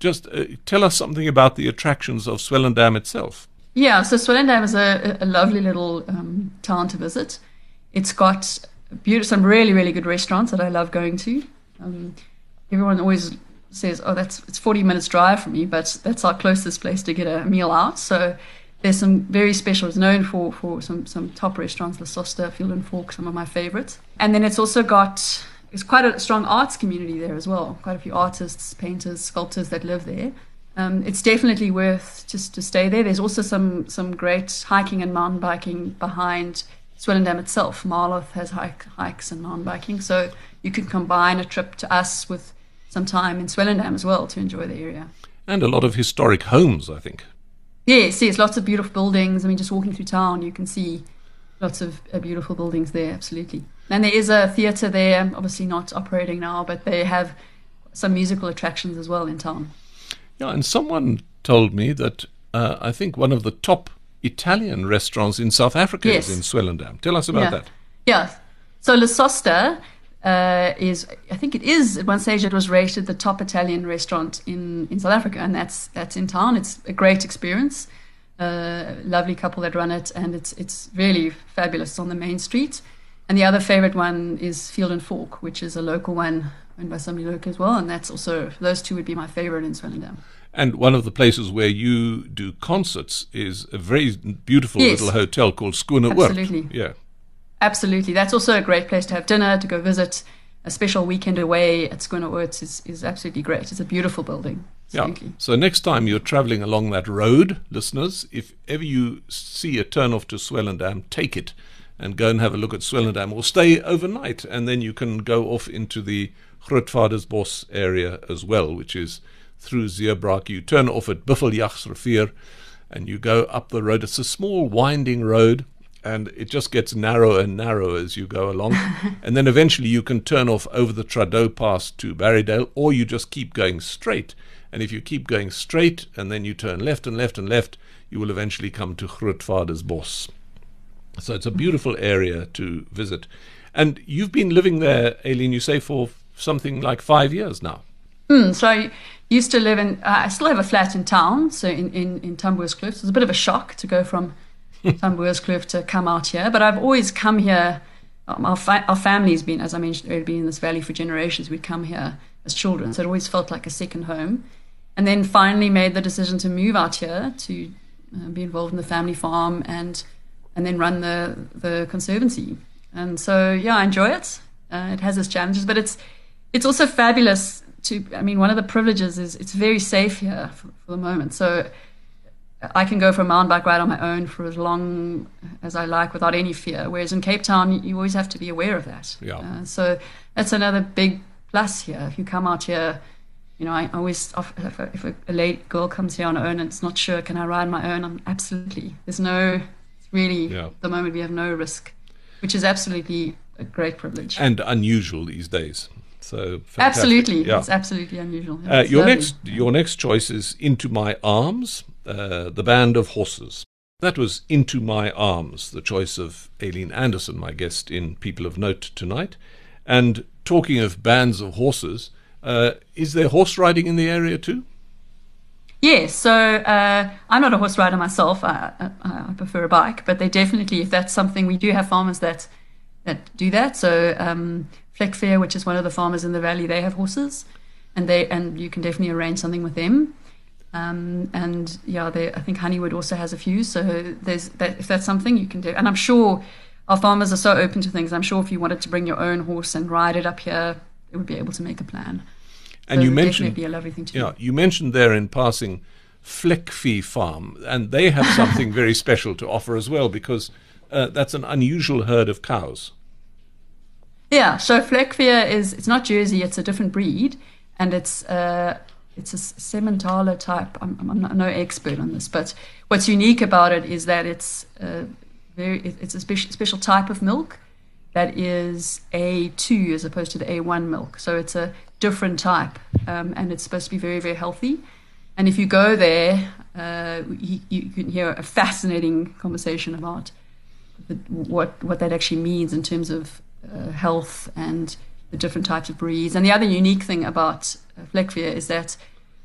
Just uh, tell us something about the attractions of Swellendam itself. Yeah, so Swellendam is a, a lovely little um, town to visit. It's got beautiful, some really, really good restaurants that I love going to. Um, everyone always says, "Oh, that's it's 40 minutes drive from me," but that's our closest place to get a meal out. So there's some very special. It's known for for some some top restaurants, La Sosta, Field and Fork, some of my favorites. And then it's also got it's quite a strong arts community there as well. Quite a few artists, painters, sculptors that live there. Um, it's definitely worth just to stay there. There's also some some great hiking and mountain biking behind Swellendam itself. Marloth has hike, hikes and mountain biking, so you can combine a trip to us with some time in Swellendam as well to enjoy the area. And a lot of historic homes, I think. Yes, yes, lots of beautiful buildings. I mean, just walking through town, you can see lots of uh, beautiful buildings there, absolutely. And there is a theatre there, obviously not operating now, but they have some musical attractions as well in town. Yeah, and someone told me that uh, I think one of the top Italian restaurants in South Africa Yes. is in Swellendam. Tell us about yeah. that. Yeah. So La Sosta uh, is, I think it is, at one stage it was rated the top Italian restaurant in, in South Africa, and that's that's in town. It's a great experience. Uh, lovely couple that run it, and it's it's really fabulous. It's on the main street. And the other favorite one is Field and Fork, which is a local one owned by somebody local as well, and that's also those two would be my favorite in Swellendam. And one of the places where you do concerts is a very beautiful Yes. little hotel called Schooner Absolutely. Yeah. Absolutely. That's also a great place to have dinner, to go visit. A special weekend away at Schoonoorts is, is absolutely great. It's a beautiful building. Yeah. So next time you're traveling along that road, listeners, if ever you see a turn off to Swellendam, take it and go and have a look at Swellendam or stay overnight and then you can go off into the Grootvadersbos area as well, which is through Zuurbraak. You turn off at Buffeljagsrivier and you go up the road. It's a small winding road and it just gets narrower and narrower as you go along. and then eventually you can turn off over the Tradouw Pass to Barrydale, or you just keep going straight. And if you keep going straight and then you turn left and left and left, you will eventually come to Grootvadersbos. So it's a beautiful area to visit. And you've been living there, Aileen, you say, for something like five years now. Mm, so I used to live in, uh, I still have a flat in town, so in, in, in Tamboerskloof. So it's a bit of a shock to go from Tamboerskloof to come out here. But I've always come here. Um, our, our family's been, as I mentioned earlier, been in this valley for generations. We'd come here as children, so it always felt like a second home. And then finally made the decision to move out here to uh, be involved in the family farm and and then run the the conservancy. And so yeah, I enjoy it. Uh, it has its challenges, but it's it's also fabulous to. I mean, one of the privileges is it's very safe here for, for the moment. So I can go for a mountain bike ride on my own for as long as I like without any fear. Whereas in Cape Town, you always have to be aware of that. Yeah. Uh, so that's another big plus here. If you come out here, you know, I always, if a, if a lady girl comes here on her own and it's not sure, can I ride my own? I'm absolutely. There's no, it's really, Yeah. at the moment we have no risk, which is absolutely a great privilege. And unusual these days. So fantastic. absolutely. Yeah. It's absolutely unusual. Uh, your lovely. next your next choice is Into My Arms, uh, the band of horses. That was Into My Arms, the choice of Aileen Anderson, my guest in People of Note tonight. And talking of bands of horses, uh, is there horse riding in the area too? Yes, so uh, I'm not a horse rider myself. I, I, I prefer a bike, but they definitely, if that's something, we do have farmers that that do that. So um, which is one of the farmers in the valley, they have horses, and they and you can definitely arrange something with them. Um, and yeah, they, I think Honeywood also has a few. So there's that, if that's something you can do, and I'm sure our farmers are so open to things. I'm sure if you wanted to bring your own horse and ride it up here, they would be able to make a plan. And So you mentioned definitely a lovely thing to Yeah, do. you mentioned there in passing Fleckvieh Farm, and they have something very special to offer as well because uh, that's an unusual herd of cows. Yeah, so Fleckvieh is it's not Jersey, it's a different breed, and it's uh, it's a Simmentaler type. I'm, I'm not, no expert on this, but what's unique about it is that it's uh, very it's a special special type of milk that is A2 as opposed to the A1 milk. So it's a different type, um, and it's supposed to be very very healthy. And if you go there, uh, you, you, can hear a fascinating conversation about the, what what that actually means in terms of uh, health and the different types of breeds. And the other unique thing about uh, is that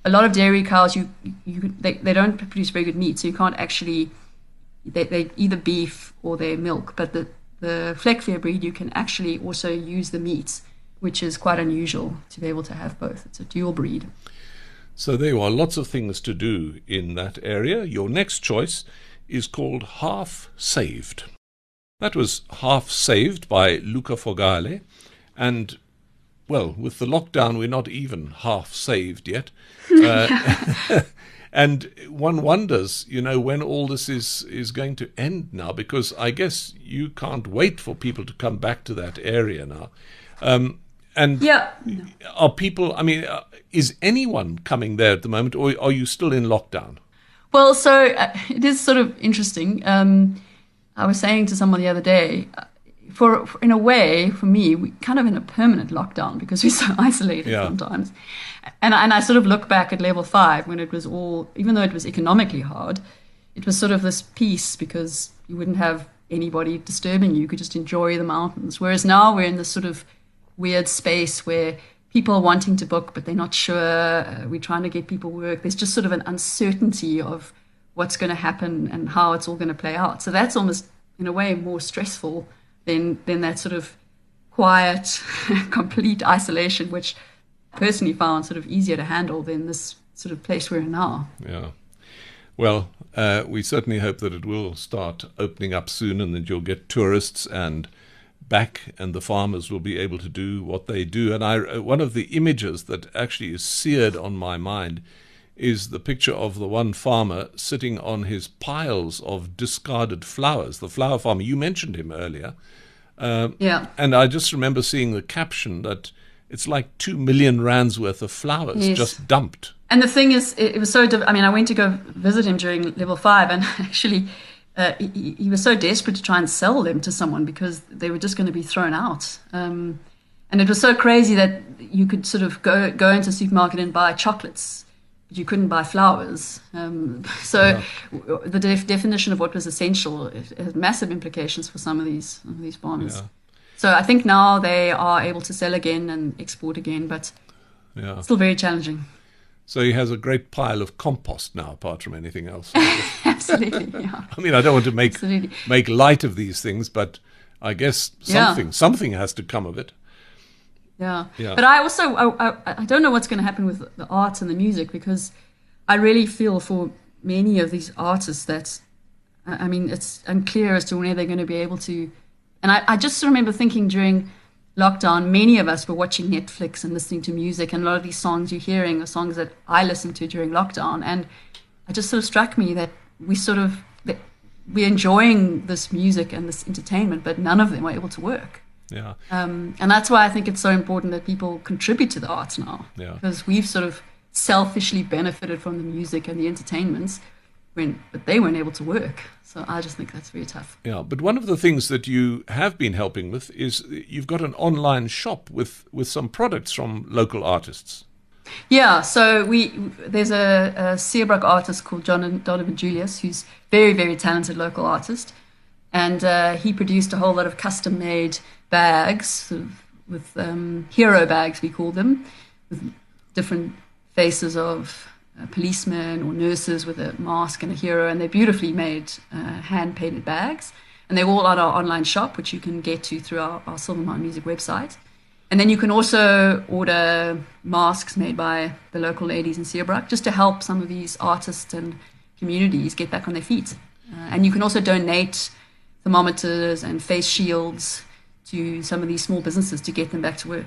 a lot of dairy cows you, you they, they don't produce very good meat, so you can't actually they they either beef or they milk. But the the Fleckvieh breed you can actually also use the meat, which is quite unusual to be able to have both. It's a dual breed. So there are lots of things to do in that area. Your next choice is called Half Saved. That was Half Saved by Luca Fogale. And, well, with the lockdown, we're not even half saved yet. Uh, and one wonders, you know, when all this is, is going to end now, because I guess you can't wait for people to come back to that area now. Um, and yeah. are people, I mean, uh, is anyone coming there at the moment, or are you still in lockdown? Well, so uh, it is sort of interesting. Um, I was saying to someone the other day, for, for, in a way, for me, we kind of in a permanent lockdown because we're so isolated yeah. sometimes. And and I sort of look back at level five when it was all, even though it was economically hard, it was sort of this peace because you wouldn't have anybody disturbing you. You could just enjoy the mountains. Whereas now we're in this sort of weird space where people are wanting to book, but they're not sure. Uh, we're trying to get people work. There's just sort of an uncertainty of what's going to happen and how it's all going to play out. So that's almost, in a way, more stressful than than that sort of quiet, complete isolation, which I personally found sort of easier to handle than this sort of place we're in now. Yeah. Well, uh, we certainly hope that it will start opening up soon and that you'll get tourists and back and the farmers will be able to do what they do. And I, uh, one of the images that actually is seared on my mind is the picture of the one farmer sitting on his piles of discarded flowers. The flower farmer, you mentioned him earlier. Uh, yeah. And I just remember seeing the caption that it's like two million rands worth of flowers yes. just dumped. And the thing is, it, was so. I mean, I went to go visit him during level five, and actually, uh, he, he, was so desperate to try and sell them to someone because they were just going to be thrown out. Um, and it was so crazy that you could sort of go go into a supermarket and buy chocolates, you couldn't buy flowers. Um, so yeah. the def- definition of what was essential has massive implications for some of these of these farmers. Yeah. So I think now they are able to sell again and export again, but yeah. still very challenging. So he has a great pile of compost now, apart from anything else. Absolutely, yeah. I mean, I don't want to make Absolutely. make light of these things, but I guess something something has to come of it. Yeah. yeah. But I also I, I, I don't know what's going to happen with the art and the music because I really feel for many of these artists that I mean it's unclear as to when they're going to be able to. And I, I just remember thinking during lockdown, many of us were watching Netflix and listening to music, and a lot of these songs you're hearing are songs that I listened to during lockdown. And it just sort of struck me that we sort of we're enjoying this music and this entertainment, but none of them are able to work. Yeah. Um, and that's why I think it's so important that people contribute to the arts now. Yeah. Because we've sort of selfishly benefited from the music and the entertainments when but they weren't able to work. So I just think that's very tough. Yeah, but one of the things that you have been helping with is you've got an online shop with with some products from local artists. Yeah, so we there's a, a Zuurbraak artist called John Donovan Julius who's very very talented local artist, and uh, he produced a whole lot of custom made bags with um, hero bags we call them, with different faces of policemen or nurses with a mask and a hero, and they're beautifully made uh, hand painted bags. And they're all at our online shop, which you can get to through our, our Music website. And then you can also order masks made by the local ladies in Zuurbraak just to help some of these artists and communities get back on their feet. Uh, and you can also donate thermometers and face shields to some of these small businesses to get them back to work.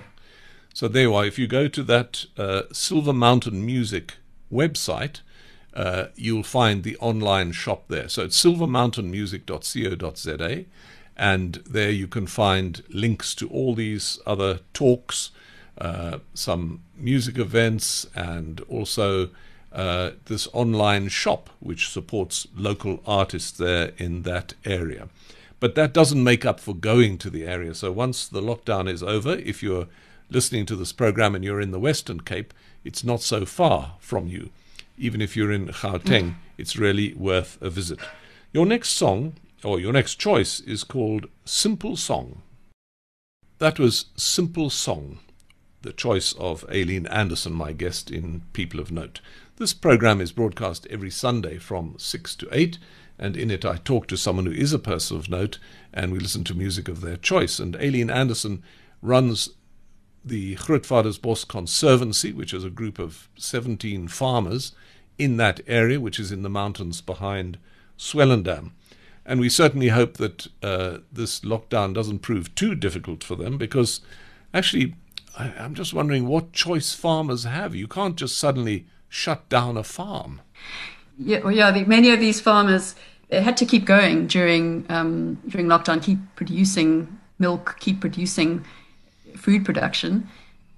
So there you are. If you go to that uh, Silver Mountain Music website, uh, you'll find the online shop there. So it's silvermountainmusic.co.za, and there you can find links to all these other talks, uh, some music events, and also uh, this online shop which supports local artists there in that area. But that doesn't make up for going to the area. So once the lockdown is over, if you're listening to this program and you're in the Western Cape, it's not so far from you. even if you're in Gauteng, it's really worth a visit. Your next song, or your next choice, is called Simple Song. That was Simple Song, the choice of Aileen Anderson, my guest in People of Note. This program is broadcast every Sunday from 6 to 8, and in it I talk to someone who is a person of note and we listen to music of their choice. And Aileen Anderson runs the Grootvadersbos Conservancy, which is a group of 17 farmers in that area, which is in the mountains behind Swellendam. And we certainly hope that uh, this lockdown doesn't prove too difficult for them because actually, I, I'm just wondering what choice farmers have. You can't just suddenly shut down a farm. Yeah, well, yeah. The, many of these farmers had to keep going during um, during lockdown, keep producing milk, keep producing food production.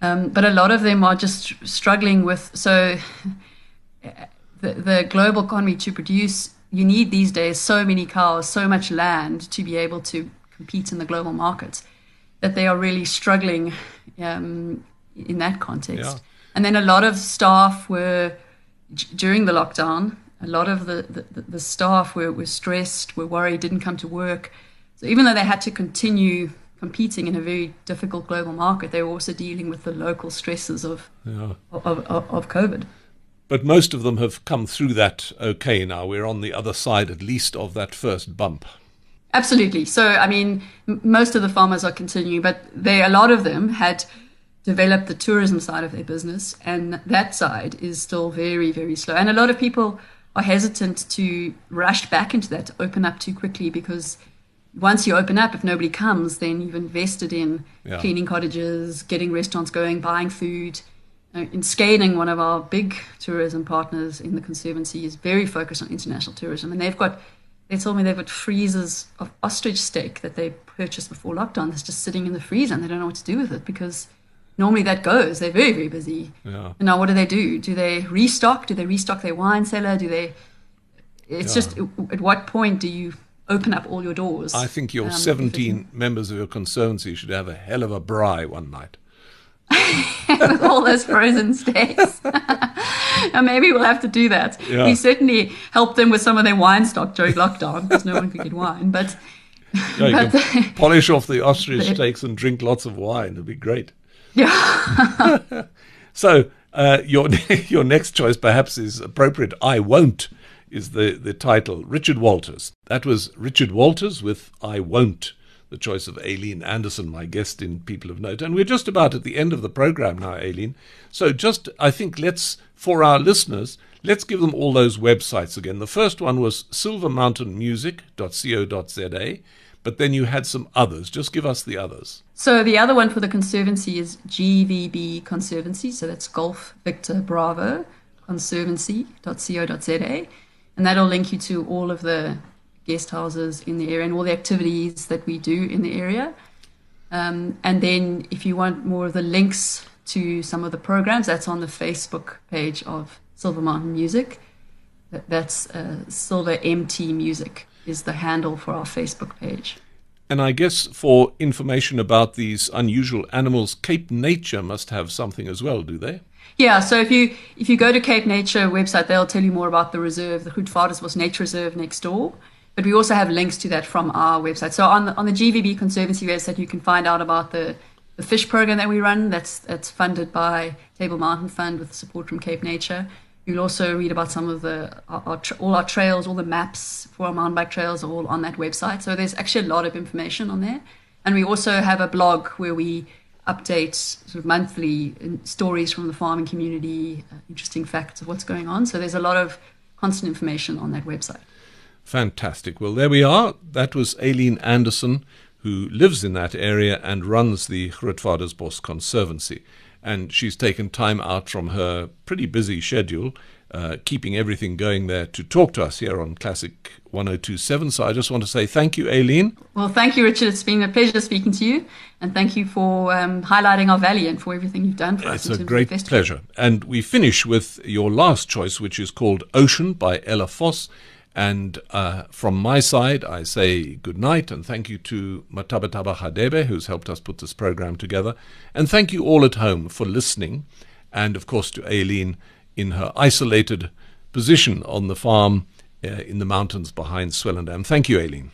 Um, but a lot of them are just struggling with so the, the global economy to produce. You need these days so many cows, so much land to be able to compete in the global markets that they are really struggling um, in that context. Yeah. And then a lot of staff were during the lockdown. A lot of the, the, the staff were, were stressed, were worried, didn't come to work. So even though they had to continue competing in a very difficult global market, they were also dealing with the local stresses of, yeah. of, of, of COVID. But most of them have come through that okay now. We're on the other side, at least, of that first bump. Absolutely. So, I mean, m- most of the farmers are continuing, but they, a lot of them had developed the tourism side of their business, and that side is still very, very slow. And a lot of people are hesitant to rush back into that, to open up too quickly, because once you open up, if nobody comes, then you've invested in yeah. cleaning cottages, getting restaurants going, buying food. Uh, in Skading, one of our big tourism partners in the Conservancy is very focused on international tourism, and they've got they told me they've got freezers of ostrich steak that they purchased before lockdown that's just sitting in the freezer and they don't know what to do with it because normally that goes. They're very, very busy. Yeah. And now what do they do? Do they restock? Do they restock their wine cellar? Do they it's yeah. just at what point do you open up all your doors. I think your um, 17 members of your conservancy should have a hell of a braai one night. With all those frozen steaks. and maybe we'll have to do that. Yeah. We certainly helped them with some of their wine stock during lockdown because no one could get wine. But, yeah, but polish off the ostrich steaks and drink lots of wine. It'd be great. Yeah. so uh, your your next choice perhaps is appropriate. I won't is the, the title. Richard Walters. That was Richard Walters with I Won't, the choice of Aileen Anderson, my guest in People of Note. And we're just about at the end of the program now, Aileen. So just, I think, let's, for our listeners, let's give them all those websites again. The first one was silvermountainmusic.co.za, but then you had some others. Just give us the others. So the other one for the Conservancy is GVB Conservancy. So that's Golf Victor Bravo conservancy.co.za and that'll link you to all of the guest houses in the area and all the activities that we do in the area. Um, and then if you want more of the links to some of the programs, that's on the Facebook page of Silver Mountain Music. That's uh, Silver MT Music is the handle for our Facebook page. And I guess for information about these unusual animals, Cape Nature must have something as well, do they? Yeah, so if you if you go to Cape Nature website, they'll tell you more about the reserve, the Grootvadersbos Nature Reserve next door. But we also have links to that from our website. So on the on the GVB Conservancy website, you can find out about the the fish program that we run. That's that's funded by Table Mountain Fund with support from Cape Nature. You'll also read about some of the our, our all our trails, all the maps for our mountain bike trails are all on that website. So there's actually a lot of information on there. And we also have a blog where we update sort of monthly stories from the farming community, uh, interesting facts of what's going on. So there's a lot of constant information on that website. Fantastic. Well, there we are. That was Aileen Anderson, who lives in that area and runs the Grootvadersbos Conservancy. And she's taken time out from her pretty busy schedule uh, keeping everything going there to talk to us here on Classic 1027. So I just want to say thank you, Aileen. Well, thank you, Richard. It's been a pleasure speaking to you. And thank you for um, highlighting our valley and for everything you've done for it's us. It's a great pleasure. And we finish with your last choice, which is called Ocean by Ella Vos. And uh, from my side, I say good night and thank you to Matabataba Hadebe, who's helped us put this program together. And thank you all at home for listening. And of course to Aileen in her isolated position on the farm uh, in the mountains behind Swellendam. Thank you, Aileen.